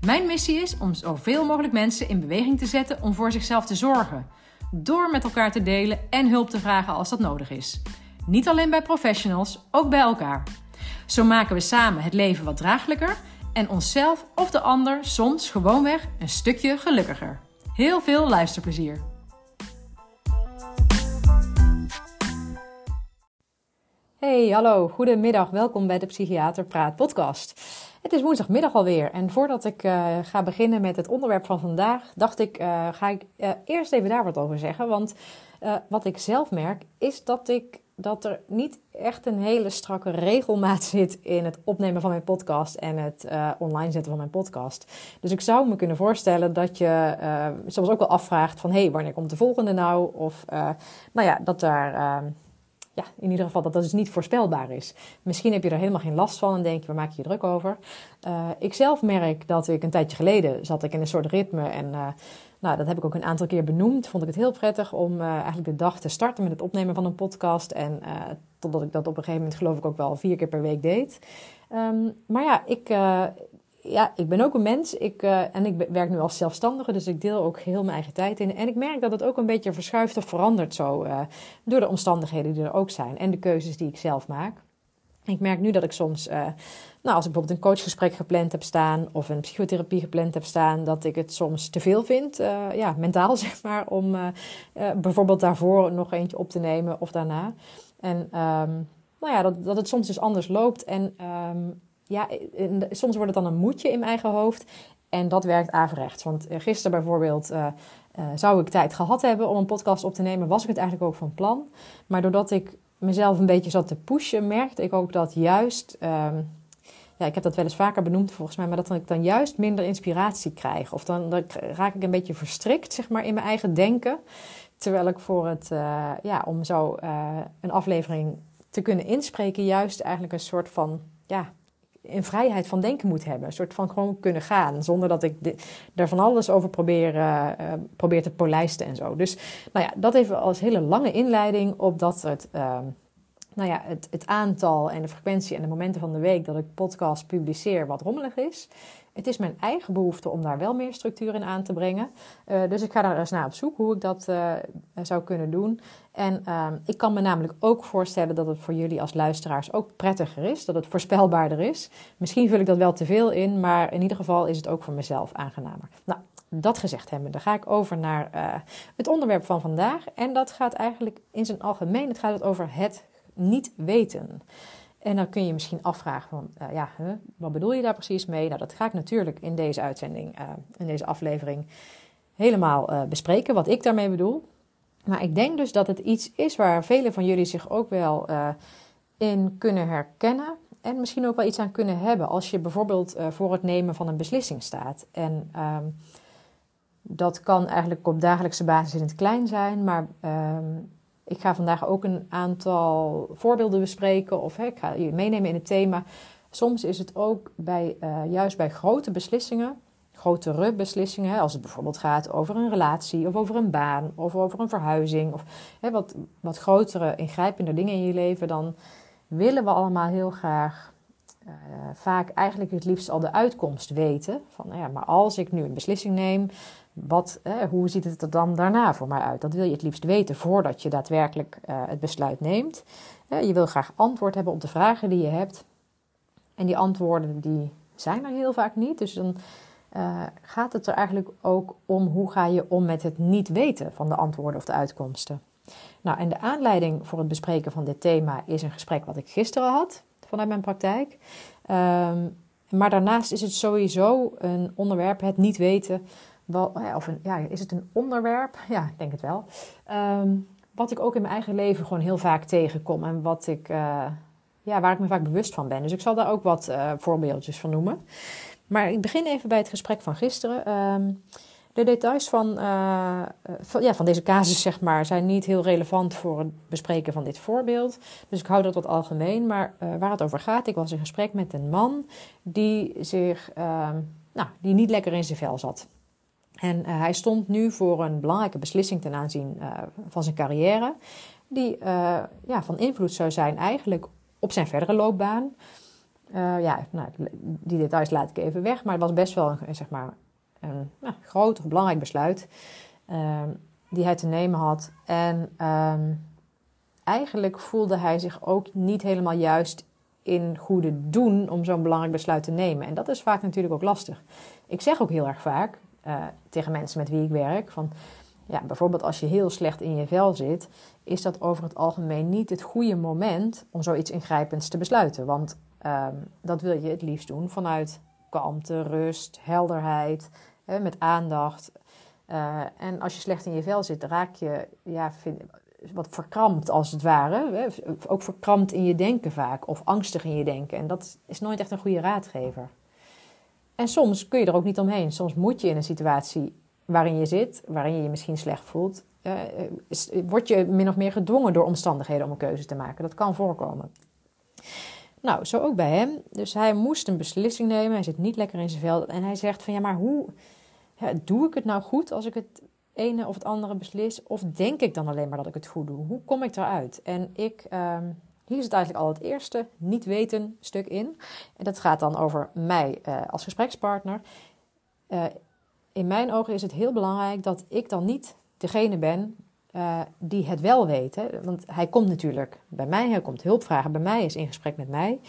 Mijn missie is om zoveel mogelijk mensen in beweging te zetten om voor zichzelf te zorgen. Door met elkaar te delen en hulp te vragen als dat nodig is. Niet alleen bij professionals, ook bij elkaar. Zo maken we samen het leven wat draaglijker en onszelf of de ander soms gewoonweg een stukje gelukkiger. Heel veel luisterplezier. Hey, hallo, goedemiddag. Welkom bij de Psychiater Praat podcast. Het is woensdagmiddag alweer en voordat ik uh, ga beginnen met het onderwerp van vandaag, dacht ik, uh, ga ik uh, eerst even daar wat over zeggen. Want wat ik zelf merk, is dat ik dat er niet echt een hele strakke regelmaat zit in het opnemen van mijn podcast en het online zetten van mijn podcast. Dus ik zou me kunnen voorstellen dat je soms ook wel afvraagt van hé, hey, wanneer komt de volgende nou? Of nou ja, dat daar ja, in ieder geval dat dat dus niet voorspelbaar is. Misschien heb je er helemaal geen last van en denk je, waar maak je je druk over? Uh, ik zelf merk dat ik een tijdje geleden zat ik in een soort ritme en uh, nou, dat heb ik ook een aantal keer benoemd. Vond ik het heel prettig om uh, eigenlijk de dag te starten met het opnemen van een podcast. En totdat ik dat op een gegeven moment geloof ik ook wel vier keer per week deed. Um, maar ja, ik, ja, ik ben ook een mens ik, uh, en ik werk nu als zelfstandige, dus ik deel ook heel mijn eigen tijd in. En ik merk dat het ook een beetje verschuift of verandert zo uh, door de omstandigheden die er ook zijn en de keuzes die ik zelf maak. Ik merk nu dat ik soms, uh, nou, als ik bijvoorbeeld een coachgesprek gepland heb staan of een psychotherapie gepland heb staan, dat ik het soms te veel vind, ja, mentaal zeg maar, om bijvoorbeeld daarvoor nog eentje op te nemen of daarna. En um, nou ja, dat, dat het soms dus anders loopt en um, ja, soms wordt het dan een moedje in mijn eigen hoofd. En dat werkt averechts. Want eh, gisteren bijvoorbeeld uh, uh, zou ik tijd gehad hebben om een podcast op te nemen. Was ik het eigenlijk ook van plan. Maar doordat ik mezelf een beetje zat te pushen, merkte ik ook dat juist... Um, ja, ik heb dat wel eens vaker benoemd volgens mij, maar dat ik dan juist minder inspiratie krijg. Of dan, raak ik een beetje verstrikt, zeg maar, in mijn eigen denken. Terwijl ik voor het, ja, om zo een aflevering te kunnen inspreken, juist eigenlijk een soort van, ja, in vrijheid van denken moet hebben. Een soort van gewoon kunnen gaan. Zonder dat ik er van alles over probeer, uh, probeer te polijsten en zo. Dus nou ja, dat even als hele lange inleiding op dat het, uh, nou ja, het, het aantal en de frequentie en de momenten van de week dat ik podcast publiceer wat rommelig is. Het is mijn eigen behoefte om daar wel meer structuur in aan te brengen. Uh, dus ik ga daar eens naar op zoek hoe ik dat uh, zou kunnen doen. En uh, ik kan me namelijk ook voorstellen dat het voor jullie als luisteraars ook prettiger is. Dat het voorspelbaarder is. Misschien vul ik dat wel te veel in, maar in ieder geval is het ook voor mezelf aangenamer. Nou, dat gezegd hebben, dan ga ik over naar uh, het onderwerp van vandaag. En dat gaat eigenlijk in zijn algemeen, het gaat over het niet weten. En dan kun je misschien afvragen van, uh, ja, wat bedoel je daar precies mee? Nou, dat ga ik natuurlijk in deze uitzending, uh, in deze aflevering, helemaal uh, bespreken, wat ik daarmee bedoel. Maar ik denk dus dat het iets is waar velen van jullie zich ook wel in kunnen herkennen. En misschien ook wel iets aan kunnen hebben als je bijvoorbeeld voor het nemen van een beslissing staat. En um, dat kan eigenlijk op dagelijkse basis in het klein zijn, maar um, ik ga vandaag ook een aantal voorbeelden bespreken of hè, ik ga je meenemen in het thema. Soms is het ook bij, uh, juist bij grote beslissingen, grotere beslissingen, als het bijvoorbeeld gaat over een relatie of over een baan of over een verhuizing of hè, wat, wat grotere ingrijpende dingen in je leven, dan willen we allemaal heel graag uh, vaak eigenlijk het liefst al de uitkomst weten. Van nou ja, maar als ik nu een beslissing neem, wat, eh, hoe ziet het er dan daarna voor mij uit? Dat wil je het liefst weten voordat je daadwerkelijk uh, het besluit neemt. Je wil graag antwoord hebben op de vragen die je hebt. En die antwoorden die zijn er heel vaak niet. Dus dan gaat het er eigenlijk ook om hoe ga je om met het niet weten van de antwoorden of de uitkomsten. Nou, en de aanleiding voor het bespreken van dit thema is een gesprek wat ik gisteren had vanuit mijn praktijk. Um, maar daarnaast is het sowieso een onderwerp, het niet weten, of ja, is het een onderwerp? Ja, ik denk het wel. Um, wat ik ook in mijn eigen leven gewoon heel vaak tegenkom en wat ik, uh, ja, waar ik me vaak bewust van ben. Dus ik zal daar ook wat uh, voorbeeldjes van noemen. Maar ik begin even bij het gesprek van gisteren. Um, De details van, uh, van, ja, van deze casus zeg maar, zijn niet heel relevant voor het bespreken van dit voorbeeld. Dus ik hou dat wat algemeen. Maar waar het over gaat, ik was in gesprek met een man die, zich, ehm, nou, die niet lekker in zijn vel zat. En hij stond nu voor een belangrijke beslissing ten aanzien van zijn carrière. Die ja, van invloed zou zijn eigenlijk op zijn verdere loopbaan. ja, nou, die details laat ik even weg. Maar het was best wel een, zeg maar, een groot of belangrijk besluit uh, die hij te nemen had. En um, eigenlijk voelde hij zich ook niet helemaal juist in goede doen om zo'n belangrijk besluit te nemen. En dat is vaak natuurlijk ook lastig. Ik zeg ook heel erg vaak uh, tegen mensen met wie ik werk van ja, bijvoorbeeld als je heel slecht in je vel zit, is dat over het algemeen niet het goede moment om zoiets ingrijpends te besluiten. Want um, dat wil je het liefst doen vanuit kalmte, rust, helderheid, met aandacht. Uh, en als je slecht in je vel zit, raak je ja, wat verkrampt als het ware. Hè? Ook verkrampt in je denken vaak, of angstig in je denken. En dat is nooit echt een goede raadgever. En soms kun je er ook niet omheen. Soms moet je in een situatie waarin je zit, waarin je je misschien slecht voelt, uh, word je min of meer gedwongen door omstandigheden om een keuze te maken. Dat kan voorkomen. Nou, zo ook bij hem. Dus hij moest een beslissing nemen. Hij zit niet lekker in zijn vel. En hij zegt van ja, maar hoe, ja, doe ik het nou goed als ik het ene of het andere beslis? Of denk ik dan alleen maar dat ik het goed doe? Hoe kom ik eruit? En ik, um, hier zit eigenlijk al het eerste niet weten stuk in. En dat gaat dan over mij uh, als gesprekspartner. Uh, in mijn ogen is het heel belangrijk dat ik dan niet degene ben uh, die het wel weet. Hè? Want hij komt natuurlijk bij mij, hij komt hulp vragen bij mij, is in gesprek met mij.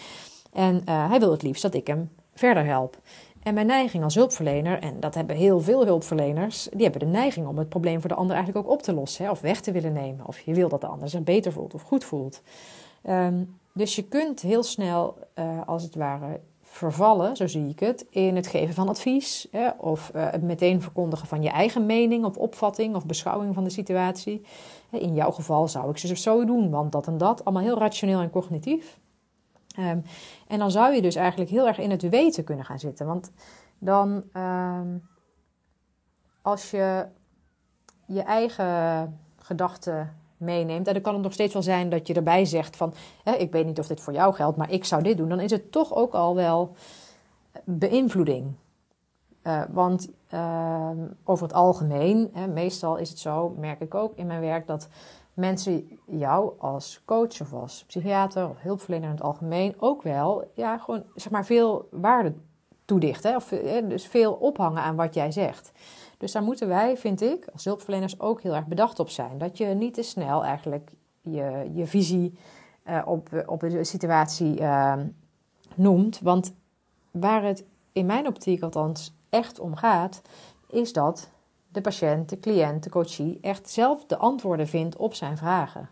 En hij wil het liefst dat ik hem verder help. En mijn neiging als hulpverlener, en dat hebben heel veel hulpverleners, die hebben de neiging om het probleem voor de ander eigenlijk ook op te lossen. Hè, of weg te willen nemen. Of je wil dat de ander zich beter voelt of goed voelt. Um, dus je kunt heel snel, uh, als het ware, vervallen, zo zie ik het, in het geven van advies. Hè, of uh, het meteen verkondigen van je eigen mening of opvatting of beschouwing van de situatie. In jouw geval zou ik ze zo doen, want dat en dat. Allemaal heel rationeel en cognitief. Um, en dan zou je dus eigenlijk heel erg in het weten kunnen gaan zitten. Want dan, um, als je je eigen gedachten meeneemt, en dan kan het nog steeds wel zijn dat je erbij zegt van, hè, ik weet niet of dit voor jou geldt, maar ik zou dit doen, dan is het toch ook al wel beïnvloeding. Uh, want uh, over het algemeen, hè, meestal is het zo, merk ik ook in mijn werk, dat mensen jou als coach of als psychiater of hulpverlener in het algemeen ook wel ja, gewoon zeg maar veel waarde toedichten. Of dus veel ophangen aan wat jij zegt. Dus daar moeten wij, vind ik, als hulpverleners ook heel erg bedacht op zijn. Dat je niet te snel eigenlijk je, je visie uh, op, op de situatie uh, noemt. Want waar het in mijn optiek althans echt om gaat, is dat de patiënt, de cliënt, de coachie echt zelf de antwoorden vindt op zijn vragen.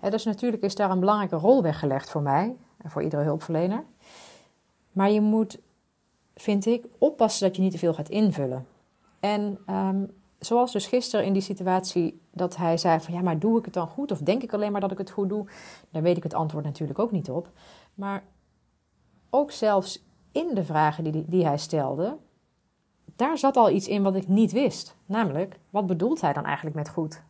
En dus natuurlijk is daar een belangrijke rol weggelegd voor mij en voor iedere hulpverlener. Maar je moet, vind ik, oppassen dat je niet te veel gaat invullen. En um, zoals dus gisteren in die situatie dat hij zei van ja, maar doe ik het dan goed of denk ik alleen maar dat ik het goed doe? Daar weet ik het antwoord natuurlijk ook niet op. Maar ook zelfs in de vragen die, die hij stelde, daar zat al iets in wat ik niet wist. Namelijk, wat bedoelt hij dan eigenlijk met goed?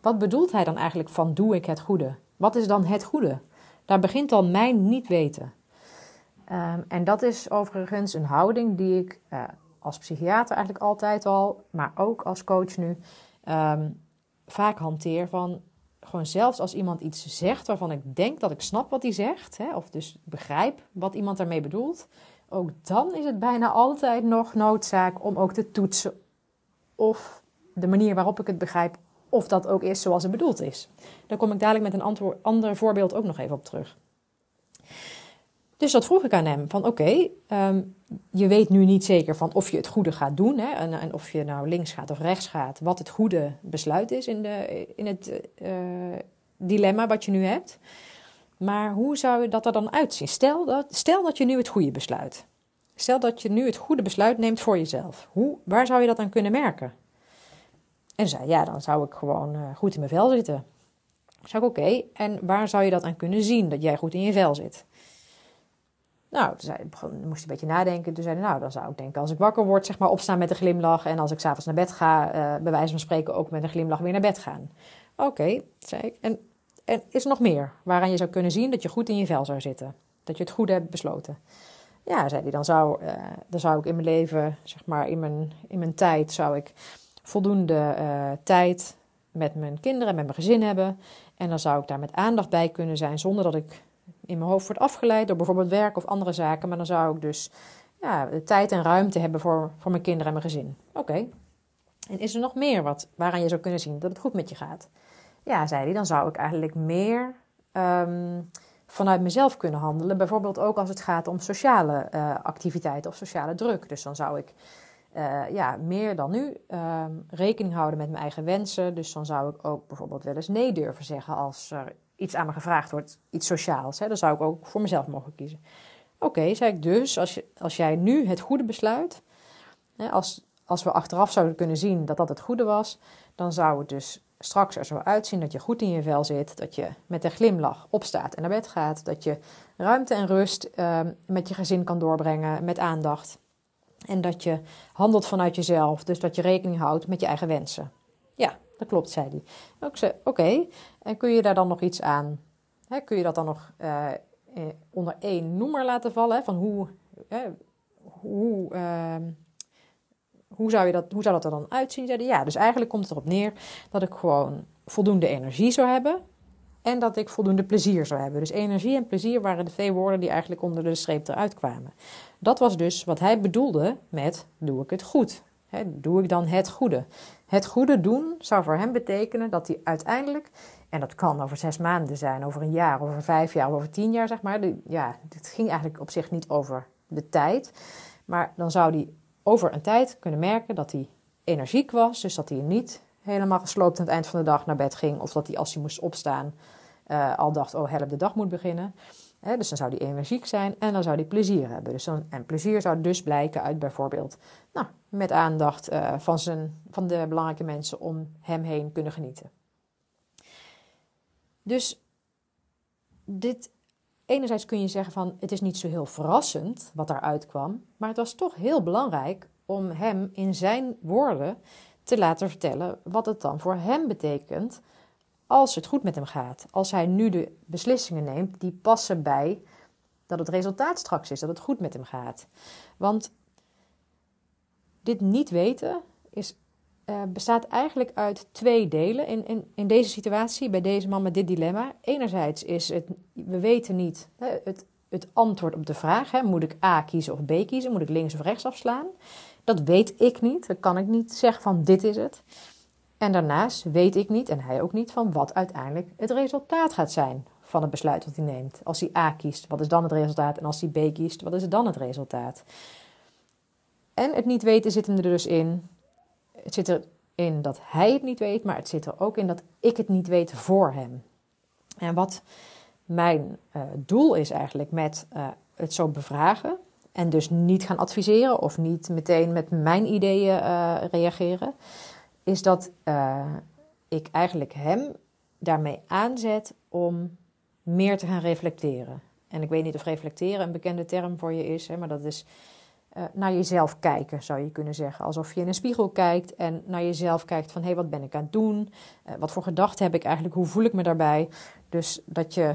Wat bedoelt hij dan eigenlijk van doe ik het goede? Wat is dan het goede? Daar begint al mijn niet weten. Um, en dat is overigens een houding die ik uh, als psychiater eigenlijk altijd al, maar ook als coach nu, um, vaak hanteer van gewoon zelfs als iemand iets zegt waarvan ik denk dat ik snap wat hij zegt, hè, of dus begrijp wat iemand daarmee bedoelt, ook dan is het bijna altijd nog noodzaak om ook te toetsen of de manier waarop ik het begrijp, of dat ook is zoals het bedoeld is. Daar kom ik dadelijk met een antwoord, ander voorbeeld ook nog even op terug. Dus dat vroeg ik aan hem: van oké, um, je weet nu niet zeker van of je het goede gaat doen hè, en, en, of je nou links gaat of rechts gaat, wat het goede besluit is in, de, in het uh, dilemma wat je nu hebt. Maar hoe zou je dat er dan uitzien? Stel dat, stel dat je nu het goede besluit. Stel dat je nu het goede besluit neemt voor jezelf. Hoe, waar zou je dat aan kunnen merken? En zei, ja, dan zou ik gewoon uh, goed in mijn vel zitten. Zou ik, oké, en waar zou je dat aan kunnen zien, dat jij goed in je vel zit? Nou, toen, zei, begon, moest een beetje nadenken. Toen zei hij, nou, dan zou ik denken, als ik wakker word, zeg maar, opstaan met een glimlach. En als ik s'avonds naar bed ga, uh, bij wijze van spreken, ook met een glimlach weer naar bed gaan. Oké, zei ik. En, en is er nog meer waaraan je zou kunnen zien dat je goed in je vel zou zitten? Dat je het goed hebt besloten? Ja, zei hij, dan zou, uh, dan zou ik in mijn leven, zeg maar, in mijn, in mijn tijd, zou ik voldoende uh, tijd met mijn kinderen, met mijn gezin hebben. En dan zou ik daar met aandacht bij kunnen zijn, zonder dat ik in mijn hoofd word afgeleid door bijvoorbeeld werk of andere zaken. Maar dan zou ik dus ja, tijd en ruimte hebben voor, voor mijn kinderen en mijn gezin. Oké. En is er nog meer wat, waaraan je zou kunnen zien dat het goed met je gaat? Ja, zei hij, dan zou ik eigenlijk meer um, vanuit mezelf kunnen handelen. Bijvoorbeeld ook als het gaat om sociale uh, activiteiten of sociale druk. Dus dan zou ik uh, ja, meer dan nu um, rekening houden met mijn eigen wensen. Dus dan zou ik ook bijvoorbeeld wel eens nee durven zeggen als er iets aan me gevraagd wordt, iets sociaals. Hè, dan zou ik ook voor mezelf mogen kiezen. Oké, zei ik dus, als, je, als jij nu het goede besluit, hè, als, als we achteraf zouden kunnen zien dat dat het goede was, dan zou het dus straks er zo uitzien dat je goed in je vel zit, dat je met een glimlach opstaat en naar bed gaat, dat je ruimte en rust uh, met je gezin kan doorbrengen, met aandacht. En dat je handelt vanuit jezelf, dus dat je rekening houdt met je eigen wensen. Ja, dat klopt, zei hij. Ik zei, oké, en kun je daar dan nog iets aan, hè, kun je dat dan nog uh, onder één noemer laten vallen, van hoe, hoe, uh, hoe, zou je dat, hoe zou dat er dan uitzien? Zei hij, ja, dus eigenlijk komt het erop neer dat ik gewoon voldoende energie zou hebben en dat ik voldoende plezier zou hebben. Dus energie en plezier waren de twee woorden die eigenlijk onder de streep eruit kwamen. Dat was dus wat hij bedoelde met doe ik het goed. doe ik dan het goede? Het goede doen zou voor hem betekenen dat hij uiteindelijk, en dat kan over zes maanden zijn, over een jaar, over vijf jaar, over tien jaar, zeg maar. ja, het ging eigenlijk op zich niet over de tijd. Maar dan zou hij over een tijd kunnen merken dat hij energiek was. Dus dat hij niet helemaal gesloopt aan het eind van de dag naar bed ging. Of dat hij als hij moest opstaan uh, al dacht, oh help, de dag moet beginnen. Dus dan zou hij energiek zijn en dan zou hij plezier hebben. Dus dan, en plezier zou dus blijken uit bijvoorbeeld nou, met aandacht uh, van, zijn, van de belangrijke mensen om hem heen kunnen genieten. Dus dit, enerzijds kun je zeggen van het is niet zo heel verrassend wat daaruit kwam, maar het was toch heel belangrijk om hem in zijn woorden te laten vertellen wat het dan voor hem betekent als het goed met hem gaat. Als hij nu de beslissingen neemt die passen bij dat het resultaat straks is, dat het goed met hem gaat. Want dit niet weten is, uh, bestaat eigenlijk uit twee delen in, in, deze situatie, bij deze man met dit dilemma. Enerzijds is het, we weten niet het, het antwoord op de vraag, hè, moet ik A kiezen of B kiezen, moet ik links of rechts afslaan? Dat weet ik niet, dat kan ik niet zeggen van dit is het. En daarnaast weet ik niet, en hij ook niet, van wat uiteindelijk het resultaat gaat zijn van het besluit wat hij neemt. Als hij A kiest, wat is dan het resultaat? En als hij B kiest, wat is dan het resultaat? En het niet weten zit hem er dus in. Het zit erin dat hij het niet weet, maar het zit er ook in dat ik het niet weet voor hem. En wat mijn uh, doel is eigenlijk met uh, het zo bevragen. En dus niet gaan adviseren of niet meteen met mijn ideeën uh, reageren is dat uh, ik eigenlijk hem daarmee aanzet om meer te gaan reflecteren. En ik weet niet of reflecteren een bekende term voor je is, hè, maar dat is uh, naar jezelf kijken, zou je kunnen zeggen. Alsof je in een spiegel kijkt en naar jezelf kijkt van hé, hey, wat ben ik aan het doen? Uh, wat voor gedachten heb ik eigenlijk? Hoe voel ik me daarbij? Dus dat je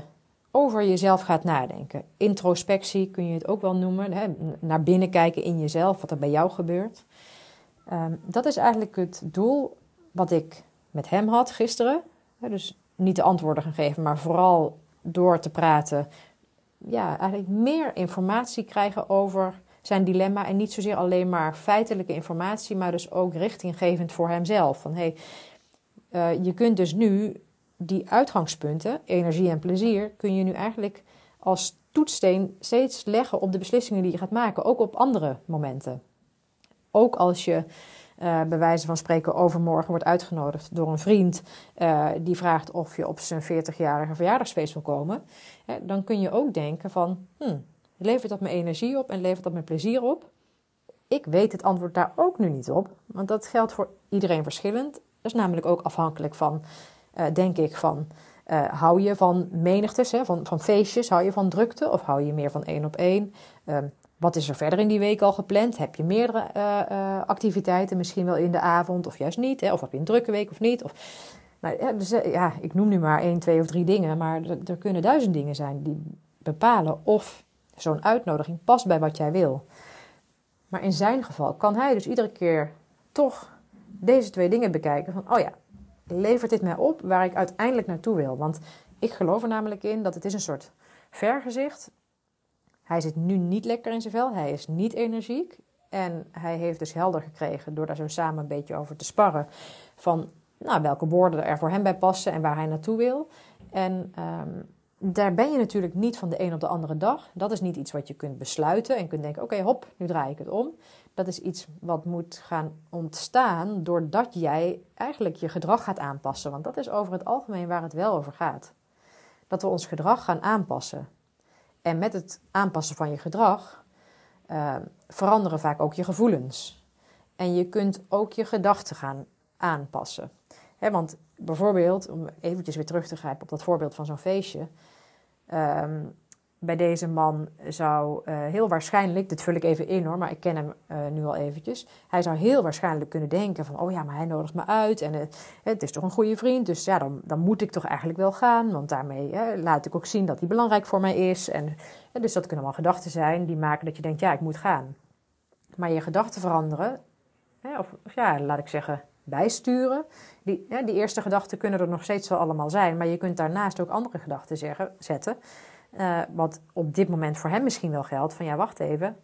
over jezelf gaat nadenken. Introspectie kun je het ook wel noemen. Hè? Naar binnen kijken in jezelf, wat er bij jou gebeurt. Um, dat is eigenlijk het doel wat ik met hem had gisteren. Dus niet de antwoorden gaan geven, maar vooral door te praten. Ja, eigenlijk meer informatie krijgen over zijn dilemma. En niet zozeer alleen maar feitelijke informatie, maar dus ook richtinggevend voor hemzelf. Van hey, uh, je kunt dus nu die uitgangspunten, energie en plezier, kun je nu eigenlijk als toetssteen steeds leggen op de beslissingen die je gaat maken, ook op andere momenten. Ook als je uh, bij wijze van spreken overmorgen wordt uitgenodigd door een vriend uh, die vraagt of je op zijn 40-jarige verjaardagsfeest wil komen, hè, dan kun je ook denken van, hmm, levert dat me energie op en levert dat me plezier op? Ik weet het antwoord daar ook nu niet op, want dat geldt voor iedereen verschillend. Dat is namelijk ook afhankelijk van, uh, denk ik, van hou je van menigtes, hè, van, van feestjes? Hou je van drukte of hou je meer van één op één? Um, wat is er verder in die week al gepland? Heb je meerdere uh, uh, activiteiten, misschien wel in de avond of juist niet? Hè? Of heb je een drukke week of niet? Of, nou, ja, dus, ja, ik noem nu maar één, twee of drie dingen, maar er, er kunnen duizend dingen zijn die bepalen of zo'n uitnodiging past bij wat jij wil. Maar in zijn geval kan hij dus iedere keer toch deze twee dingen bekijken. Van, oh ja, levert dit mij op waar ik uiteindelijk naartoe wil? Want ik geloof er namelijk in dat het is een soort vergezicht. Hij zit nu niet lekker in zijn vel. Hij is niet energiek. En hij heeft dus helder gekregen door daar zo samen een beetje over te sparren. Van nou, welke woorden er voor hem bij passen en waar hij naartoe wil. En um, daar ben je natuurlijk niet van de een op de andere dag. Dat is niet iets wat je kunt besluiten en kunt denken: oké, hop, nu draai ik het om. Dat is iets wat moet gaan ontstaan doordat jij eigenlijk je gedrag gaat aanpassen. Want dat is over het algemeen waar het wel over gaat. Dat we ons gedrag gaan aanpassen. En met het aanpassen van je gedrag uh, veranderen vaak ook je gevoelens. En je kunt ook je gedachten gaan aanpassen. Want bijvoorbeeld, om eventjes weer terug te grijpen op dat voorbeeld van zo'n feestje. Um, bij deze man zou uh, heel waarschijnlijk, dit vul ik even in hoor, maar ik ken hem uh, nu al eventjes. Hij zou heel waarschijnlijk kunnen denken van, oh ja, maar hij nodigt me uit en uh, het is toch een goede vriend. Dus ja, dan, dan moet ik toch eigenlijk wel gaan, want daarmee laat ik ook zien dat hij belangrijk voor mij is. En, dus dat kunnen allemaal gedachten zijn die maken dat je denkt, ja, ik moet gaan. Maar je gedachten veranderen, of, of ja, laat ik zeggen, bijsturen. Die, die eerste gedachten kunnen er nog steeds wel allemaal zijn, maar je kunt daarnaast ook andere gedachten zeggen, zetten. Uh, wat op dit moment voor hem misschien wel geldt: van ja, wacht even.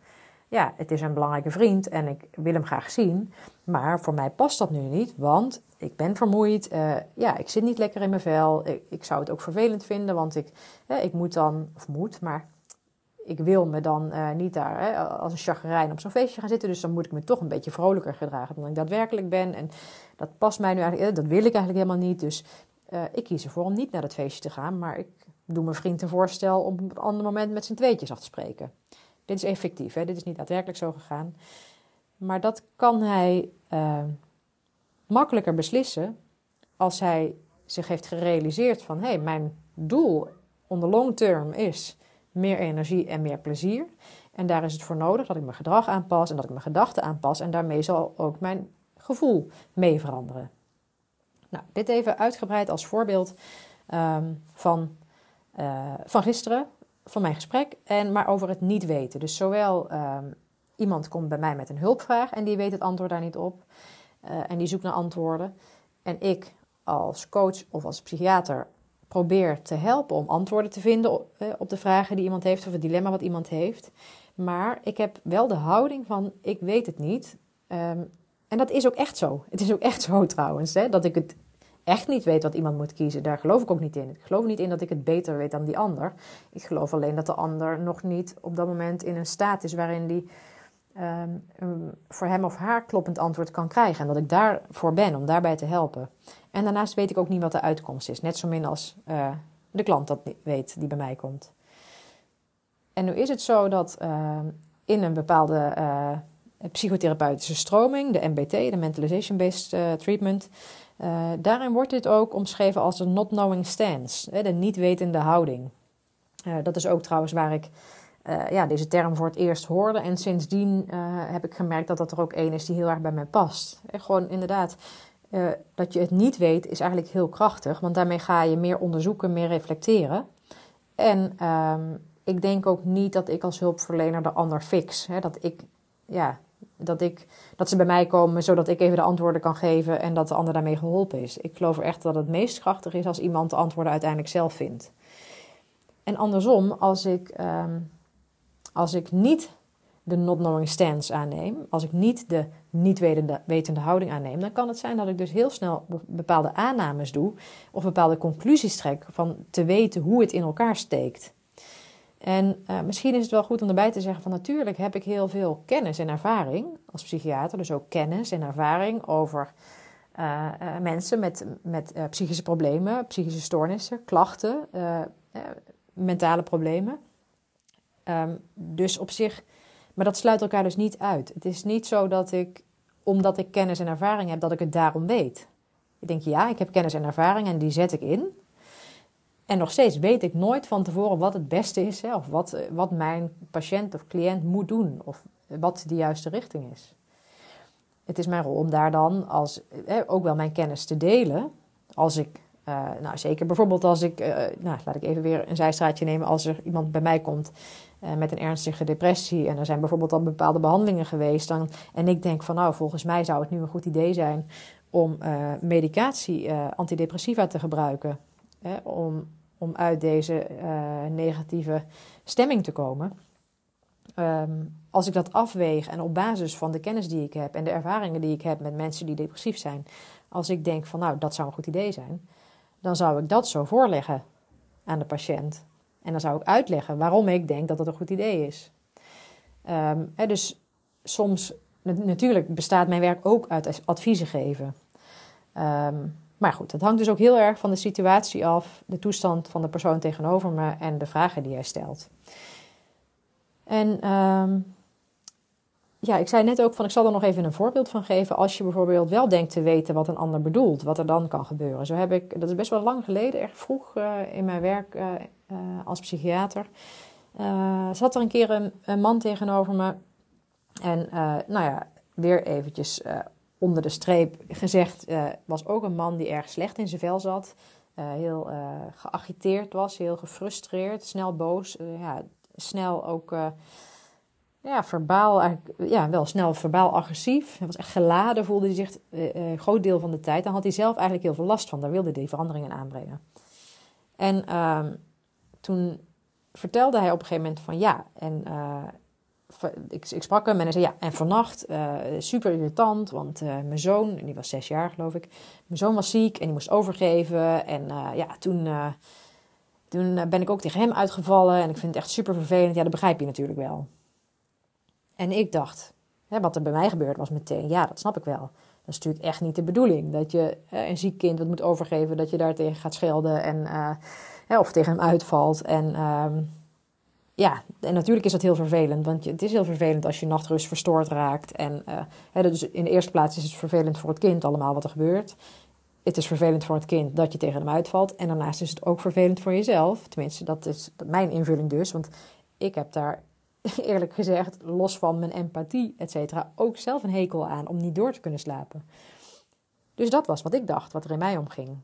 Ja, het is een belangrijke vriend en ik wil hem graag zien. Maar voor mij past dat nu niet, want ik ben vermoeid. Uh, ja, ik zit niet lekker in mijn vel. Ik, ik zou het ook vervelend vinden, want ik, ik moet dan, of moet, maar ik wil me dan uh, niet daar als een chagrijn op zo'n feestje gaan zitten. Dus dan moet ik me toch een beetje vrolijker gedragen dan ik daadwerkelijk ben. En dat past mij nu eigenlijk, dat wil ik eigenlijk helemaal niet. Dus ik kies ervoor om niet naar dat feestje te gaan. Maar ik doe mijn vriend een voorstel om op een ander moment met z'n tweetjes af te spreken. Dit is effectief, hè? dit is niet daadwerkelijk zo gegaan. Maar dat kan hij uh, makkelijker beslissen als hij zich heeft gerealiseerd van... hé, hey, mijn doel on the long term is meer energie en meer plezier. En daar is het voor nodig dat ik mijn gedrag aanpas en dat ik mijn gedachten aanpas. En daarmee zal ook mijn gevoel mee veranderen. Nou, dit even uitgebreid als voorbeeld um, van, uh, van gisteren, van mijn gesprek, en maar over het niet weten. Dus zowel um, iemand komt bij mij met een hulpvraag en die weet het antwoord daar niet op. Uh, en die zoekt naar antwoorden. En ik als coach of als psychiater probeer te helpen om antwoorden te vinden op, uh, op de vragen die iemand heeft of het dilemma wat iemand heeft. Maar ik heb wel de houding van ik weet het niet. Um, en dat is ook echt zo. Het is ook echt zo trouwens, hè, dat ik het echt niet weet wat iemand moet kiezen. Daar geloof ik ook niet in. Ik geloof niet in dat ik het beter weet dan die ander. Ik geloof alleen dat de ander nog niet op dat moment in een staat is waarin die um, um, voor hem of haar kloppend antwoord kan krijgen. En dat ik daarvoor ben, om daarbij te helpen. En daarnaast weet ik ook niet wat de uitkomst is. Net zo min als uh, de klant dat weet die bij mij komt. En nu is het zo dat uh, in een bepaalde uh, psychotherapeutische stroming, de MBT, de Mentalization-Based uh, Treatment, uh, daarin wordt dit ook omschreven als een not knowing stance, de niet wetende houding. Uh, dat is ook trouwens waar ik ja, deze term voor het eerst hoorde. En sindsdien heb ik gemerkt dat dat er ook één is die heel erg bij mij past. En gewoon inderdaad, dat je het niet weet is eigenlijk heel krachtig, want daarmee ga je meer onderzoeken, meer reflecteren. En um, ik denk ook niet dat ik als hulpverlener de ander fix. Hè, dat ik ja, dat, ik, dat ze bij mij komen zodat ik even de antwoorden kan geven en dat de ander daarmee geholpen is. Ik geloof echt dat het meest krachtig is als iemand de antwoorden uiteindelijk zelf vindt. En andersom, als ik, um, als ik niet de not knowing stance aanneem, als ik niet de niet wetende, wetende houding aanneem, dan kan het zijn dat ik dus heel snel bepaalde aannames doe of bepaalde conclusies trek van te weten hoe het in elkaar steekt. En uh, misschien is het wel goed om erbij te zeggen van natuurlijk heb ik heel veel kennis en ervaring als psychiater, dus ook kennis en ervaring over uh, uh, mensen met, met psychische problemen, psychische stoornissen, klachten, mentale problemen. Um, dus op zich, maar dat sluit elkaar dus niet uit. Het is niet zo dat ik, omdat ik kennis en ervaring heb, dat ik het daarom weet. Ik denk ja, ik heb kennis en ervaring en die zet ik in. En nog steeds weet ik nooit van tevoren wat het beste is, hè, of wat, wat mijn patiënt of cliënt moet doen, of wat de juiste richting is. Het is mijn rol om daar dan als, ook wel mijn kennis te delen. Als ik, nou zeker bijvoorbeeld als ik, nou laat ik even weer een zijstraatje nemen, als er iemand bij mij komt met een ernstige depressie en er zijn bijvoorbeeld al bepaalde behandelingen geweest, dan, en ik denk van nou volgens mij zou het nu een goed idee zijn om medicatie, antidepressiva te gebruiken, om om uit deze uh, negatieve stemming te komen. Um, als ik dat afweeg en op basis van de kennis die ik heb en de ervaringen die ik heb met mensen die depressief zijn, als ik denk van nou dat zou een goed idee zijn, dan zou ik dat zo voorleggen aan de patiënt. En dan zou ik uitleggen waarom ik denk dat dat een goed idee is. Um, hè, dus soms, natuurlijk bestaat mijn werk ook uit adviezen geven. Um, maar goed, het hangt dus ook heel erg van de situatie af, de toestand van de persoon tegenover me en de vragen die hij stelt. En um, ja, ik zei net ook van, ik zal er nog even een voorbeeld van geven. Als je bijvoorbeeld wel denkt te weten wat een ander bedoelt, wat er dan kan gebeuren. Zo heb ik, dat is best wel lang geleden, erg vroeg uh, in mijn werk uh, uh, als psychiater. zat er een keer een, een man tegenover me. En nou ja, weer eventjes onder de streep gezegd, uh, was ook een man die erg slecht in zijn vel zat. Uh, heel uh, geagiteerd was, heel gefrustreerd, snel boos. ja, snel ook ja, verbaal, ja, wel snel verbaal agressief. Hij was echt geladen, voelde hij zich een groot deel van de tijd. Dan had hij zelf eigenlijk heel veel last van. Daar wilde hij veranderingen aanbrengen. En ehm, toen vertelde hij op een gegeven moment van ja, en ik, ik, sprak hem en hij zei ja, en vannacht uh, super irritant, want uh, mijn zoon, die was zes jaar geloof ik, mijn zoon was ziek en die moest overgeven. En uh, ja, toen, toen ben ik ook tegen hem uitgevallen en ik vind het echt super vervelend. Ja, dat begrijp je natuurlijk wel. En ik dacht, hè, wat er bij mij gebeurd was meteen, ja, dat snap ik wel. Dat is natuurlijk echt niet de bedoeling. Dat je een ziek kind wat moet overgeven, dat je daar tegen gaat schelden en, of tegen hem uitvalt. En ehm, ja, en natuurlijk is dat heel vervelend. Want het is heel vervelend als je nachtrust verstoord raakt. En uh, hè, dus in de eerste plaats is het vervelend voor het kind allemaal wat er gebeurt. Het is vervelend voor het kind dat je tegen hem uitvalt. En daarnaast is het ook vervelend voor jezelf. Tenminste, dat is mijn invulling dus. Want ik heb daar eerlijk gezegd, los van mijn empathie, et cetera, ook zelf een hekel aan om niet door te kunnen slapen. Dus dat was wat ik dacht, wat er in mij omging.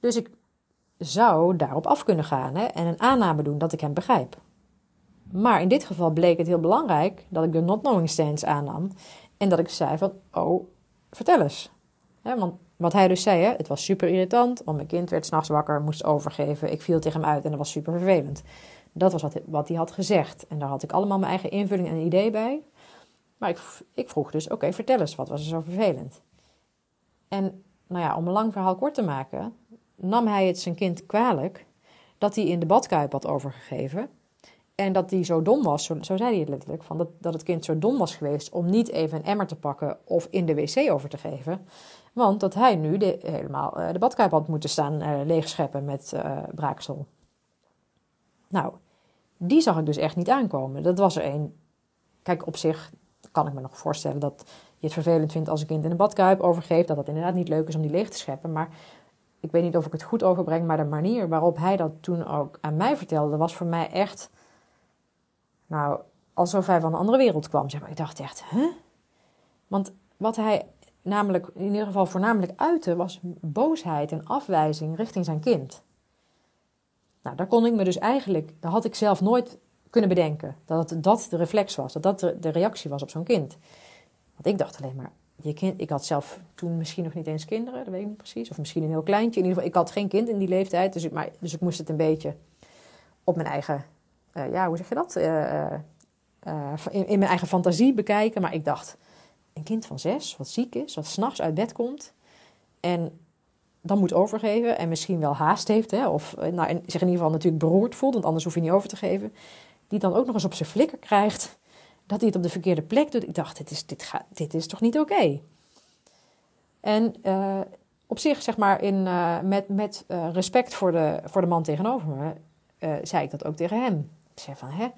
Dus ik zou daarop af kunnen gaan hè, en een aanname doen dat ik hem begrijp. Maar in dit geval bleek het heel belangrijk dat ik de not knowing stance aannam en dat ik zei van, oh, vertel eens. want wat hij dus zei, hè, het was super irritant, want mijn kind werd s'nachts wakker, moest overgeven, ik viel tegen hem uit en dat was super vervelend. Dat was wat, wat hij had gezegd en daar had ik allemaal mijn eigen invulling en idee bij. Maar ik, ik vroeg dus, oké, vertel eens, wat was er zo vervelend? En nou ja, om een lang verhaal kort te maken, nam hij het zijn kind kwalijk dat hij in de badkuip had overgegeven. En dat hij zo dom was, zo, zei hij het letterlijk, van dat, dat het kind zo dom was geweest om niet even een emmer te pakken of in de wc over te geven. Want dat hij nu de, helemaal uh, de badkuip had moeten staan uh, leegscheppen met uh, braaksel. Nou, die zag ik dus echt niet aankomen. Dat was er een. Kijk, op zich kan ik me nog voorstellen dat je het vervelend vindt als een kind in een badkuip overgeeft. Dat het inderdaad niet leuk is om die leeg te scheppen. Maar ik weet niet of ik het goed overbreng, maar de manier waarop hij dat toen ook aan mij vertelde, was voor mij echt, nou, alsof hij van een andere wereld kwam. Zeg maar. Ik dacht echt, hè? Want wat hij namelijk, in ieder geval voornamelijk uitte, was boosheid en afwijzing richting zijn kind. Nou, daar kon ik me dus eigenlijk, daar had ik zelf nooit kunnen bedenken. Dat dat de reflex was, dat dat de reactie was op zo'n kind. Want ik dacht alleen maar, ik had zelf toen misschien nog niet eens kinderen, dat weet ik niet precies. Of misschien een heel kleintje. In ieder geval, ik had geen kind in die leeftijd. Dus ik, maar, dus ik moest het een beetje op mijn eigen, uh, ja, hoe zeg je dat? Uh, uh, in, in, mijn eigen fantasie bekijken. Maar ik dacht, een kind van zes, wat ziek is, wat s'nachts uit bed komt. En dan moet overgeven en misschien wel haast heeft. Hè, of nou, zich in ieder geval natuurlijk beroerd voelt, want anders hoef je niet over te geven. Die dan ook nog eens op zijn flikker krijgt dat hij het op de verkeerde plek doet. Ik dacht, dit is, dit gaat, dit is toch niet oké? En uh, op zich, zeg maar, in, uh, met, met uh, respect voor de, voor de man tegenover me, zei ik dat ook tegen hem. Ik zei van, hè?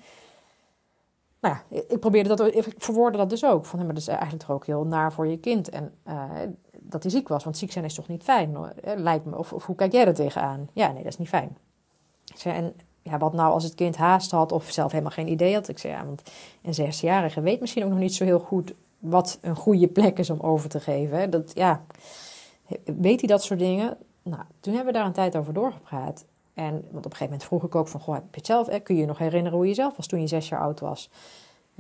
Nou ja, ik probeerde dat, ik verwoordde dat dus ook. Van, hem, maar dat is eigenlijk toch ook heel naar voor je kind. En dat hij ziek was. Want ziek zijn is toch niet fijn, lijkt me. Of, of hoe kijk jij er tegenaan? Ja, nee, dat is niet fijn. zei, en ja, wat nou als het kind haast had of zelf helemaal geen idee had? Ik zei, ja, want een zesjarige weet misschien ook nog niet zo heel goed wat een goede plek is om over te geven. Dat, ja, weet hij dat soort dingen? Nou, toen hebben we daar een tijd over doorgepraat. En, want op een gegeven moment vroeg ik ook van, goh, heb je het zelf, kun je je nog herinneren hoe je zelf was toen je zes jaar oud was?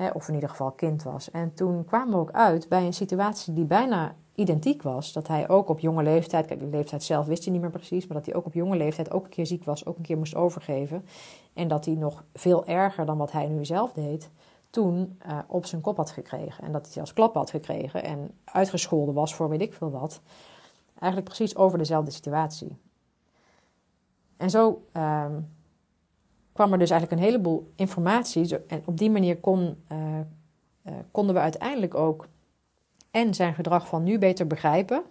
Hè, of in ieder geval kind was. En toen kwamen we ook uit bij een situatie die bijna identiek was. Dat hij ook op jonge leeftijd, kijk, de leeftijd zelf wist hij niet meer precies, maar dat hij ook op jonge leeftijd ook een keer ziek was, ook een keer moest overgeven. En dat hij nog veel erger dan wat hij nu zelf deed, toen uh, op zijn kop had gekregen. En dat hij als klap had gekregen en uitgescholden was voor weet ik veel wat. Eigenlijk precies over dezelfde situatie. En zo uh, kwam er dus eigenlijk een heleboel informatie. En op die manier kon, uh, uh, konden we uiteindelijk ook en zijn gedrag van nu beter begrijpen.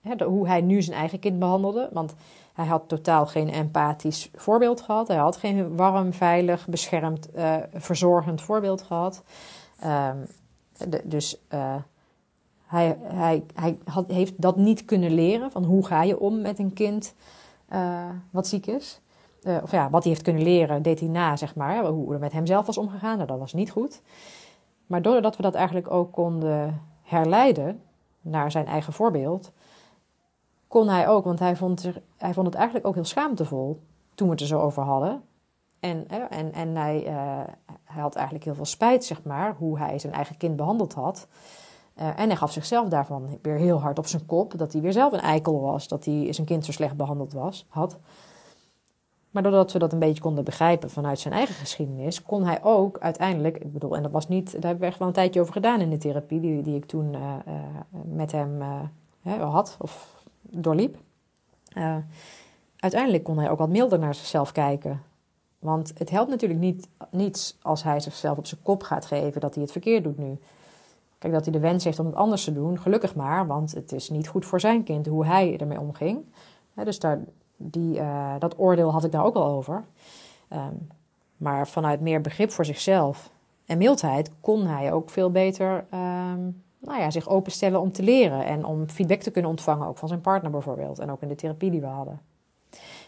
Hè, hoe hij nu zijn eigen kind behandelde. Want hij had totaal geen empathisch voorbeeld gehad. Hij had geen warm, veilig, beschermd, uh, verzorgend voorbeeld gehad. De, dus hij, hij, hij heeft dat niet kunnen leren. Van hoe ga je om met een kind wat ziek is. Of ja, wat hij heeft kunnen leren, deed hij na, zeg maar. Hoe er met hem zelf was omgegaan. Nou, dat was niet goed. Maar doordat we dat eigenlijk ook konden herleiden naar zijn eigen voorbeeld, kon hij ook, want hij vond, er, hij vond het eigenlijk ook heel schaamtevol toen we het er zo over hadden. En, en, en hij, uh, hij had eigenlijk heel veel spijt, zeg maar, hoe hij zijn eigen kind behandeld had. Uh, en hij gaf zichzelf daarvan weer heel hard op zijn kop. Dat hij weer zelf een eikel was. Dat hij zijn kind zo slecht behandeld was, had. Maar doordat we dat een beetje konden begrijpen vanuit zijn eigen geschiedenis, kon hij ook uiteindelijk, ik bedoel, en dat was niet, daar hebben we echt wel een tijdje over gedaan in de therapie, die, die ik toen uh, uh, met hem uh, had of doorliep. uiteindelijk kon hij ook wat milder naar zichzelf kijken. Want het helpt natuurlijk niet, niets als hij zichzelf op zijn kop gaat geven dat hij het verkeerd doet nu. Kijk, dat hij de wens heeft om het anders te doen, gelukkig maar, want het is niet goed voor zijn kind hoe hij ermee omging. dus daar, die, uh, dat oordeel had ik daar ook al over. Um, maar vanuit meer begrip voor zichzelf en mildheid kon hij ook veel beter um, nou ja, zich openstellen om te leren en om feedback te kunnen ontvangen, ook van zijn partner bijvoorbeeld. En ook in de therapie die we hadden.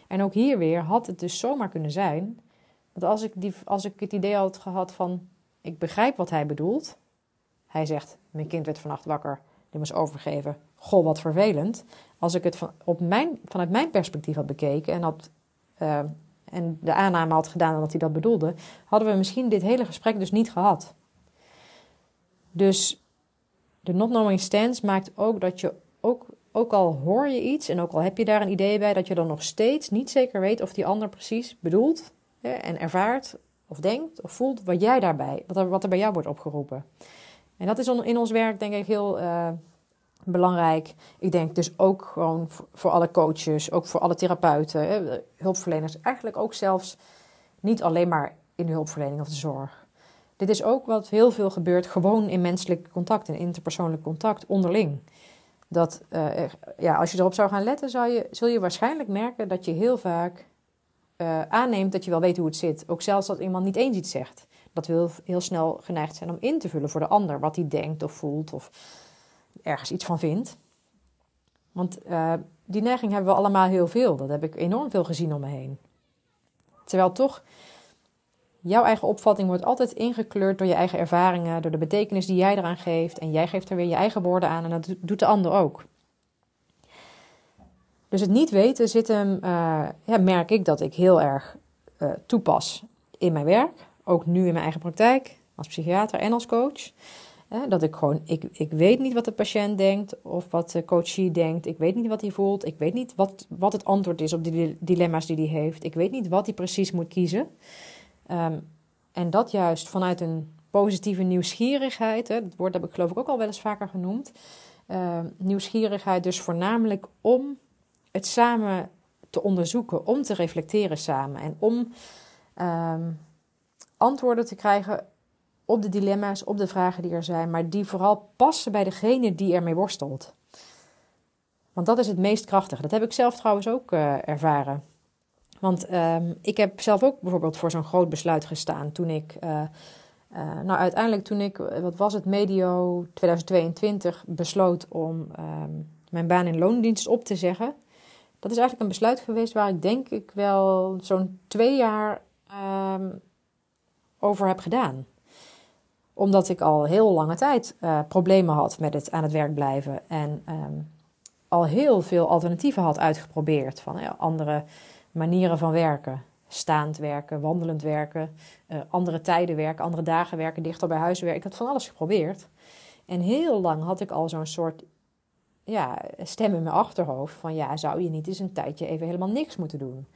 En ook hier weer had het dus zomaar kunnen zijn dat als ik, die, als ik het idee had gehad van ik begrijp wat hij bedoelt. Hij zegt: Mijn kind werd vannacht wakker, die moest overgeven. Goh, wat vervelend als ik het van, op mijn, vanuit mijn perspectief had bekeken en, had, uh, en de aanname had gedaan dat hij dat bedoelde, hadden we misschien dit hele gesprek dus niet gehad. Dus de not knowing stance maakt ook dat je ook, ook al hoor je iets en ook al heb je daar een idee bij, dat je dan nog steeds niet zeker weet of die ander precies bedoelt hè, en ervaart of denkt of voelt wat jij daarbij, wat er, wat er bij jou wordt opgeroepen. En dat is in ons werk denk ik heel, uh, belangrijk. Ik denk dus ook gewoon voor alle coaches, ook voor alle therapeuten, hulpverleners. Eigenlijk ook zelfs niet alleen maar in de hulpverlening of de zorg. Dit is ook wat heel veel gebeurt gewoon in menselijk contact, in interpersoonlijk contact onderling. Dat, uh, ja, als je erop zou gaan letten, zou je, zul je waarschijnlijk merken dat je heel vaak uh, aanneemt dat je wel weet hoe het zit. Ook zelfs als iemand niet eens iets zegt. Dat we heel, heel snel geneigd zijn om in te vullen voor de ander wat hij denkt of voelt of ergens iets van vindt. Want uh, die neiging hebben we allemaal heel veel. Dat heb ik enorm veel gezien om me heen. Terwijl toch jouw eigen opvatting wordt altijd ingekleurd door je eigen ervaringen, door de betekenis die jij eraan geeft. En jij geeft er weer je eigen woorden aan en dat doet de ander ook. Dus het niet weten zit hem, uh, ja, merk ik dat ik heel erg uh, toepas in mijn werk. Ook nu in mijn eigen praktijk, als psychiater en als coach. Dat ik gewoon, ik, ik weet niet wat de patiënt denkt of wat de coachie denkt. Ik weet niet wat hij voelt. Ik weet niet wat, wat het antwoord is op die dilemma's die hij heeft. Ik weet niet wat hij precies moet kiezen. Um, en dat juist vanuit een positieve nieuwsgierigheid. Hè, dat woord heb ik geloof ik ook al wel eens vaker genoemd. Uh, nieuwsgierigheid dus voornamelijk om het samen te onderzoeken, om te reflecteren samen en om um, antwoorden te krijgen op de dilemma's, op de vragen die er zijn, maar die vooral passen bij degene die ermee worstelt. Want dat is het meest krachtige. Dat heb ik zelf trouwens ook uh, ervaren. Want um, ik heb zelf ook bijvoorbeeld voor zo'n groot besluit gestaan toen ik uh, Uh, nou, uiteindelijk toen ik, wat was het, medio 2022 besloot om ehm, mijn baan in loondienst op te zeggen. Dat is eigenlijk een besluit geweest waar ik denk ik wel zo'n twee jaar ehm, over heb gedaan. Omdat ik al heel lange tijd uh, problemen had met het aan het werk blijven. En um, al heel veel alternatieven had uitgeprobeerd. Van ja, andere manieren van werken. Staand werken, wandelend werken, uh, andere tijden werken, andere dagen werken, dichter bij huis werken. Ik had van alles geprobeerd. En heel lang had ik al zo'n soort ja, stem in mijn achterhoofd van ja, zou je niet eens een tijdje even helemaal niks moeten doen?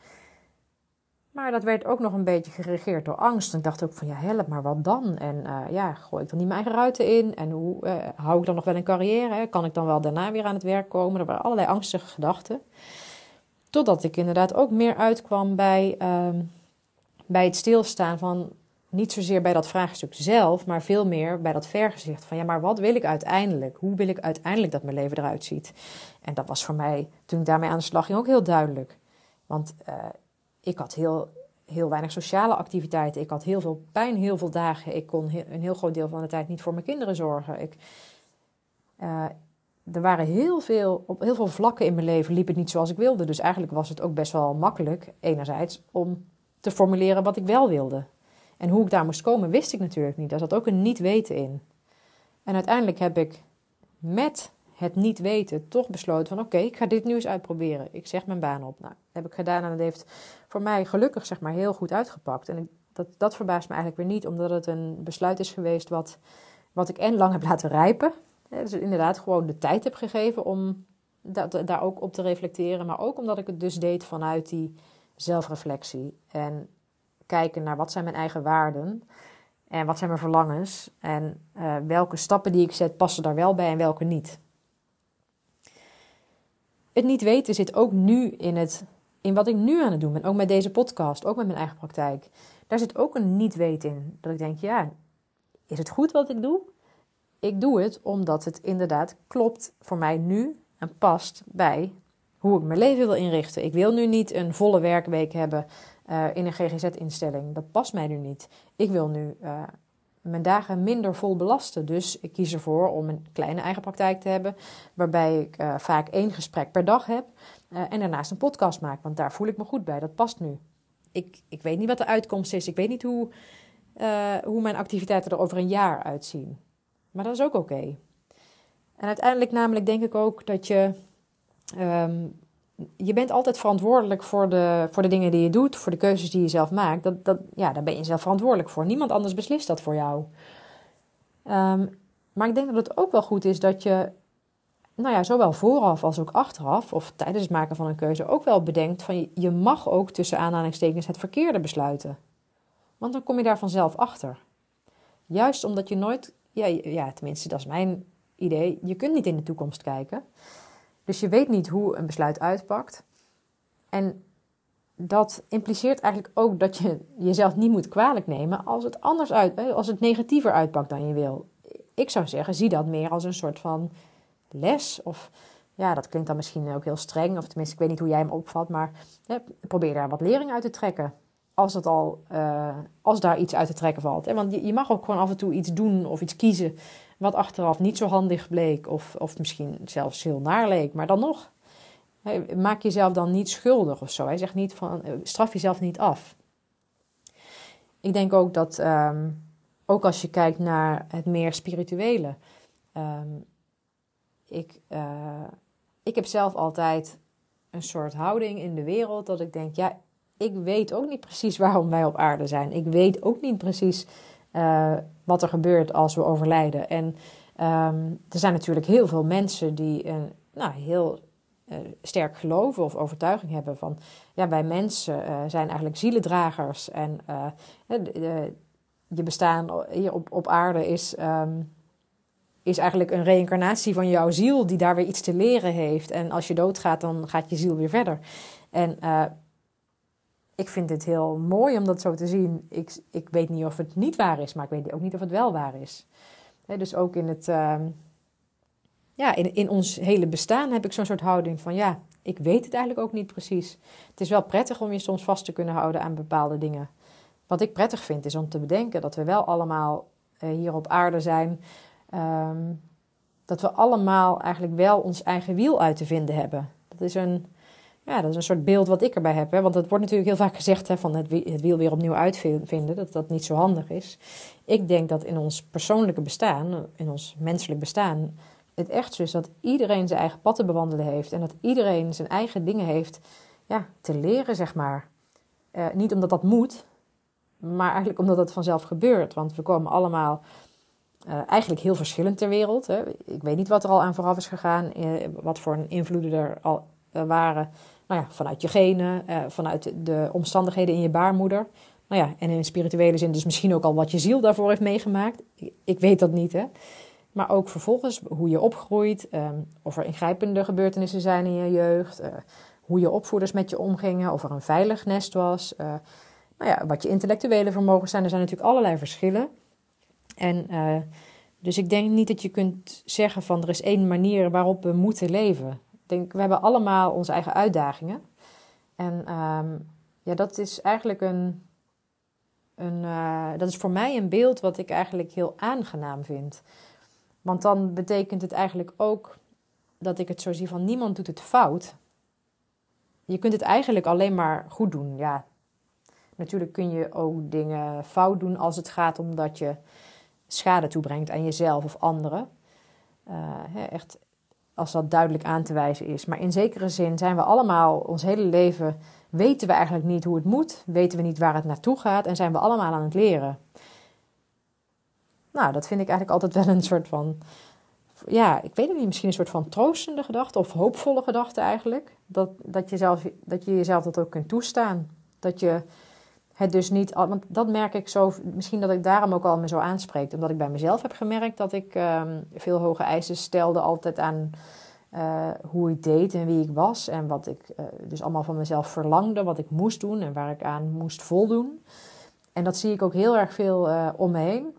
Maar dat werd ook nog een beetje geregeerd door angst. En ik dacht ook van ja, help, maar wat dan? En uh, ja, gooi ik dan niet mijn eigen ruiten in? En hoe uh, hou ik dan nog wel een carrière? Kan ik dan wel daarna weer aan het werk komen? Er waren allerlei angstige gedachten. Totdat ik inderdaad ook meer uitkwam bij, uh, bij het stilstaan van niet zozeer bij dat vraagstuk zelf, maar veel meer bij dat vergezicht van ja, maar wat wil ik uiteindelijk? Hoe wil ik uiteindelijk dat mijn leven eruit ziet? En dat was voor mij, toen ik daarmee aan de slag ging, ook heel duidelijk. Want uh, ik had heel, heel weinig sociale activiteiten. Ik had heel veel pijn, heel veel dagen. Ik kon een heel groot deel van de tijd niet voor mijn kinderen zorgen. Ik, uh, er waren heel veel, op heel veel vlakken in mijn leven liep het niet zoals ik wilde. Dus eigenlijk was het ook best wel makkelijk, enerzijds, om te formuleren wat ik wel wilde. En hoe ik daar moest komen, wist ik natuurlijk niet. Daar zat ook een niet weten in. En uiteindelijk heb ik met het niet weten toch besloten van oké, ik ga dit nu eens uitproberen. Ik zeg mijn baan op. Nou, dat heb ik gedaan en dat heeft voor mij gelukkig zeg maar heel goed uitgepakt. En dat, dat verbaast me eigenlijk weer niet, omdat het een besluit is geweest wat, wat ik en lang heb laten rijpen. Dus inderdaad gewoon de tijd heb gegeven om dat, daar ook op te reflecteren. Maar ook omdat ik het dus deed vanuit die zelfreflectie. En kijken naar wat zijn mijn eigen waarden en wat zijn mijn verlangens. En uh, welke stappen die ik zet passen daar wel bij en welke niet. Het niet weten zit ook nu in, het, in wat ik nu aan het doen ben. Ook met deze podcast, ook met mijn eigen praktijk. Daar zit ook een niet weten in. Dat ik denk, ja, is het goed wat ik doe? Ik doe het omdat het inderdaad klopt voor mij nu en past bij hoe ik mijn leven wil inrichten. Ik wil nu niet een volle werkweek hebben uh, in een GGZ-instelling. Dat past mij nu niet. Ik wil nu uh, mijn dagen minder vol belasten. Dus ik kies ervoor om een kleine eigen praktijk te hebben, waarbij ik uh, vaak één gesprek per dag heb en daarnaast een podcast maak. Want daar voel ik me goed bij. Dat past nu. Ik, ik weet niet wat de uitkomst is. Ik weet niet hoe, hoe mijn activiteiten er over een jaar uitzien. Maar dat is ook oké. En uiteindelijk namelijk denk ik ook dat je... Um, je bent altijd verantwoordelijk voor de, voor de dingen die je doet, voor de keuzes die je zelf maakt. Dat, dat, ja, daar ben je zelf verantwoordelijk voor. Niemand anders beslist dat voor jou. Um, maar ik denk dat het ook wel goed is dat je, nou ja, zowel vooraf als ook achteraf, of tijdens het maken van een keuze, ook wel bedenkt van je mag ook tussen aanhalingstekens het verkeerde besluiten. Want dan kom je daar vanzelf achter. Juist omdat je nooit ja, ja, tenminste, dat is mijn idee. Je kunt niet in de toekomst kijken. Dus je weet niet hoe een besluit uitpakt. En dat impliceert eigenlijk ook dat je jezelf niet moet kwalijk nemen als het anders uit, als het negatiever uitpakt dan je wil. Ik zou zeggen, zie dat meer als een soort van les. Of ja, dat klinkt dan misschien ook heel streng, of tenminste, ik weet niet hoe jij hem opvat, maar probeer daar wat lering uit te trekken als, het al, uh, als daar iets uit te trekken valt. Want je, mag ook gewoon af en toe iets doen of iets kiezen wat achteraf niet zo handig bleek of, of misschien zelfs heel naar leek. Maar dan nog, maak jezelf dan niet schuldig of zo. Hij zegt niet van, eh, straf jezelf niet af. Ik denk ook dat, um, ook als je kijkt naar het meer spirituele. Um, ik, uh, ik heb zelf altijd een soort houding in de wereld dat ik denk, ja, ik weet ook niet precies waarom wij op aarde zijn. Ik weet ook niet precies uh, wat er gebeurt als we overlijden. En um, er zijn natuurlijk heel veel mensen die een nou, heel uh, sterk geloven of overtuiging hebben van... ja, wij mensen uh, zijn eigenlijk zielendragers en je bestaan hier op, op aarde is... Um, is eigenlijk een reïncarnatie van jouw ziel die daar weer iets te leren heeft. En als je doodgaat, dan gaat je ziel weer verder. En ik vind het heel mooi om dat zo te zien. Ik, ik weet niet of het niet waar is, maar ik weet ook niet of het wel waar is. dus ook in het. Uh, ja, in, in ons hele bestaan heb ik zo'n soort houding van ja, ik weet het eigenlijk ook niet precies. Het is wel prettig om je soms vast te kunnen houden aan bepaalde dingen. Wat ik prettig vind is om te bedenken dat we wel allemaal hier op aarde zijn, ehm, dat we allemaal eigenlijk wel ons eigen wiel uit te vinden hebben. Dat is een, ja, dat is een soort beeld wat ik erbij heb. Hè? Want het wordt natuurlijk heel vaak gezegd hè, van het, wiel weer opnieuw uitvinden, dat dat niet zo handig is. Ik denk dat in ons persoonlijke bestaan, in ons menselijk bestaan, het echt zo is dat iedereen zijn eigen pad te bewandelen heeft. En dat iedereen zijn eigen dingen heeft ja, te leren, zeg maar. Uh, niet omdat dat moet, maar eigenlijk omdat het vanzelf gebeurt. Want we komen allemaal uh, eigenlijk heel verschillend ter wereld. Hè. Ik weet niet wat er al aan vooraf is gegaan, uh, wat voor invloeden er al waren. Nou ja, vanuit je genen, vanuit de omstandigheden in je baarmoeder. Nou ja, en in spirituele zin dus misschien ook al wat je ziel daarvoor heeft meegemaakt. Ik, weet dat niet, hè. Maar ook vervolgens hoe je opgroeit, um, of er ingrijpende gebeurtenissen zijn in je jeugd, uh, hoe je opvoeders met je omgingen, of er een veilig nest was. Uh, nou ja, wat je intellectuele vermogens zijn. Er zijn natuurlijk allerlei verschillen. En dus ik denk niet dat je kunt zeggen van er is één manier waarop we moeten leven. We hebben allemaal onze eigen uitdagingen. En um, ja, dat is eigenlijk een, een dat is voor mij een beeld wat ik eigenlijk heel aangenaam vind. Want dan betekent het eigenlijk ook dat ik het zo zie van niemand doet het fout. Je kunt het eigenlijk alleen maar goed doen. Ja, natuurlijk kun je ook dingen fout doen als het gaat omdat je schade toebrengt aan jezelf of anderen. Uh, echt als dat duidelijk aan te wijzen is. Maar in zekere zin zijn we allemaal ons hele leven weten we eigenlijk niet hoe het moet, weten we niet waar het naartoe gaat en zijn we allemaal aan het leren. Nou, dat vind ik eigenlijk altijd wel een soort van, ja, ik weet het niet, misschien een soort van troostende gedachte of hoopvolle gedachte eigenlijk. Dat, dat, je, zelf, dat je jezelf dat ook kunt toestaan. Dat je het dus niet, want dat merk ik zo, misschien dat ik daarom ook al me zo aanspreekt. Omdat ik bij mezelf heb gemerkt dat ik um, veel hoge eisen stelde altijd aan uh, hoe ik deed en wie ik was. En wat ik uh, dus allemaal van mezelf verlangde, wat ik moest doen en waar ik aan moest voldoen. En dat zie ik ook heel erg veel uh, om me heen.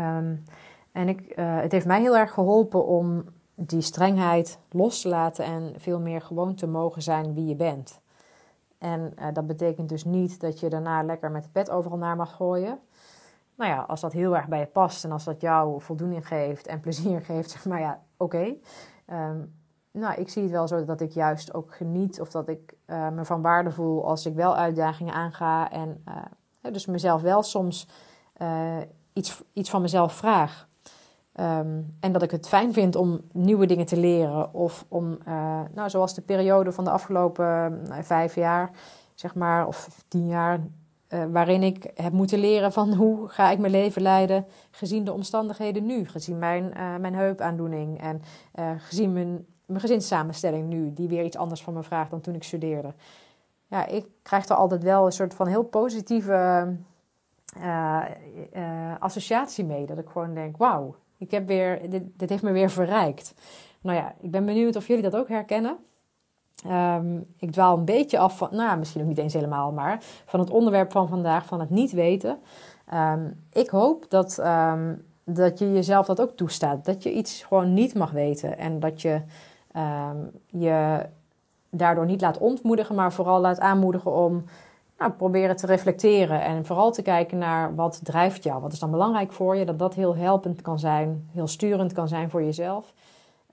Um, en ik, het heeft mij heel erg geholpen om die strengheid los te laten en veel meer gewoon te mogen zijn wie je bent. En uh, dat betekent dus niet dat je daarna lekker met de pet overal naar mag gooien. Nou ja, als dat heel erg bij je past en als dat jou voldoening geeft en plezier geeft, zeg maar ja, oké. Um, nou, ik zie het wel zo dat ik juist ook geniet of dat ik uh, me van waarde voel als ik wel uitdagingen aanga en dus mezelf wel soms iets, iets van mezelf vraag. Um, en dat ik het fijn vind om nieuwe dingen te leren. Of om, uh, nou, zoals de periode van de afgelopen uh, vijf jaar, zeg maar, of tien jaar, uh, waarin ik heb moeten leren van hoe ga ik mijn leven leiden, gezien de omstandigheden nu, gezien mijn, mijn heupaandoening en gezien mijn, mijn gezinssamenstelling nu, die weer iets anders van me vraagt dan toen ik studeerde. Ja, ik krijg er altijd wel een soort van heel positieve associatie mee. Dat ik gewoon denk, wauw, ik heb weer, dit, dit, heeft me weer verrijkt. Nou ja, ik ben benieuwd of jullie dat ook herkennen. Um, ik dwaal een beetje af van, nou misschien ook niet eens helemaal, maar van het onderwerp van vandaag, van het niet weten. Um, ik hoop dat, um, dat je jezelf dat ook toestaat. Dat je iets gewoon niet mag weten en dat je je daardoor niet laat ontmoedigen, maar vooral laat aanmoedigen om nou, proberen te reflecteren en vooral te kijken naar wat drijft jou. Wat is dan belangrijk voor je? Dat dat heel helpend kan zijn, heel sturend kan zijn voor jezelf.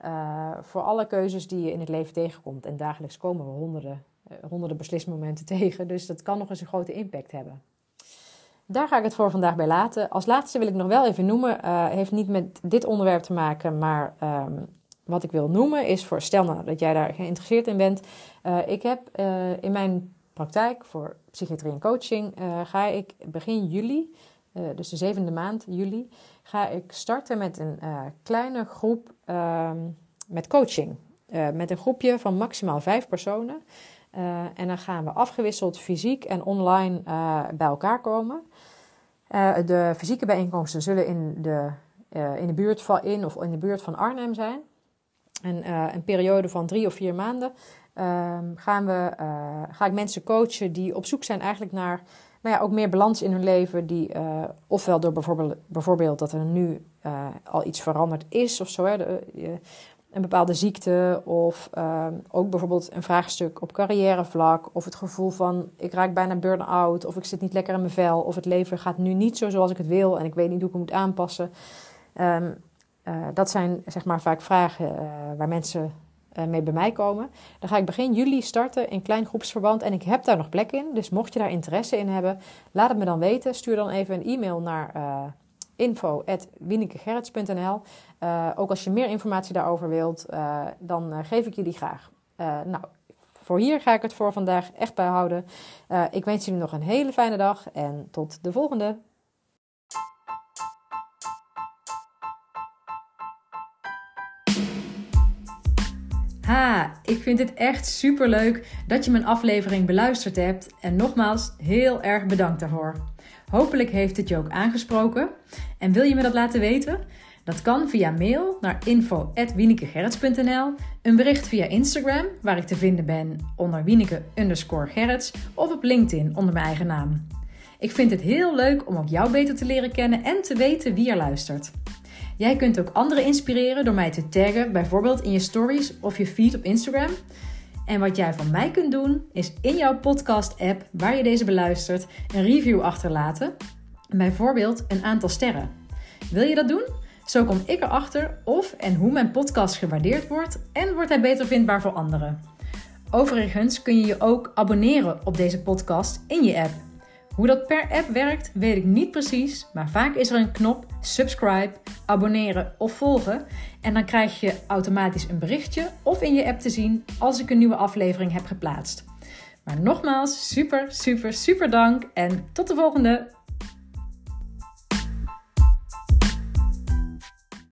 Uh, voor alle keuzes die je in het leven tegenkomt. En dagelijks komen we honderden, uh, honderden beslismomenten tegen. Dus dat kan nog eens een grote impact hebben. Daar ga ik het voor vandaag bij laten. Als laatste wil ik nog wel even noemen, uh, heeft niet met dit onderwerp te maken, maar um, wat ik wil noemen is voor, stel nou dat jij daar geïnteresseerd in bent. ik heb in mijn praktijk voor psychiatrie en coaching uh, ga ik begin juli, uh, dus de zevende maand juli, ga ik starten met een uh, kleine groep ehm, met coaching. met een groepje van maximaal vijf personen. en dan gaan we afgewisseld fysiek en online bij elkaar komen. de fysieke bijeenkomsten zullen in de, in de buurt van in of in de buurt van Arnhem zijn. En een periode van drie of vier maanden um, gaan we, uh, ga ik mensen coachen die op zoek zijn eigenlijk naar nou ja, ook meer balans in hun leven. Die, uh, ofwel door bijvoorbeeld, bijvoorbeeld dat er nu uh, al iets veranderd is of zo. Hè, een bepaalde ziekte of ehm, ook bijvoorbeeld een vraagstuk op carrièrevlak of het gevoel van ik raak bijna burn-out of ik zit niet lekker in mijn vel of het leven gaat nu niet zo zoals ik het wil en ik weet niet hoe ik het moet aanpassen. Ehm, eh, dat zijn zeg maar vaak vragen eh, waar mensen mee bij mij komen. Dan ga ik begin juli starten in klein groepsverband en ik heb daar nog plek in. Dus mocht je daar interesse in hebben, laat het me dan weten. Stuur dan even een e-mail naar info.wienikegerrits.nl. Uh, ook als je meer informatie daarover wilt, uh, dan uh, geef ik jullie graag. nou, voor hier ga ik het voor vandaag echt bijhouden. ik wens jullie nog een hele fijne dag en tot de volgende. Ha, ik vind het echt super leuk dat je mijn aflevering beluisterd hebt. En nogmaals, heel erg bedankt daarvoor. Hopelijk heeft het je ook aangesproken. En wil je me dat laten weten? Dat kan via mail naar info.wienekegerrits.nl, een bericht via Instagram, waar ik te vinden ben onder Wieneke underscore of op LinkedIn onder mijn eigen naam. Ik vind het heel leuk om ook jou beter te leren kennen en te weten wie er luistert. Jij kunt ook anderen inspireren door mij te taggen, bijvoorbeeld in je stories of je feed op Instagram. En wat jij van mij kunt doen, is in jouw podcast-app waar je deze beluistert, een review achterlaten. Bijvoorbeeld een aantal sterren. Wil je dat doen? Zo kom ik erachter of en hoe mijn podcast gewaardeerd wordt en wordt hij beter vindbaar voor anderen. Overigens kun je je ook abonneren op deze podcast in je app. Hoe dat per app werkt, weet ik niet precies, maar vaak is er een knop subscribe, abonneren of volgen en dan krijg je automatisch een berichtje of in je app te zien als ik een nieuwe aflevering heb geplaatst. Maar nogmaals, super, super, super dank en tot de volgende!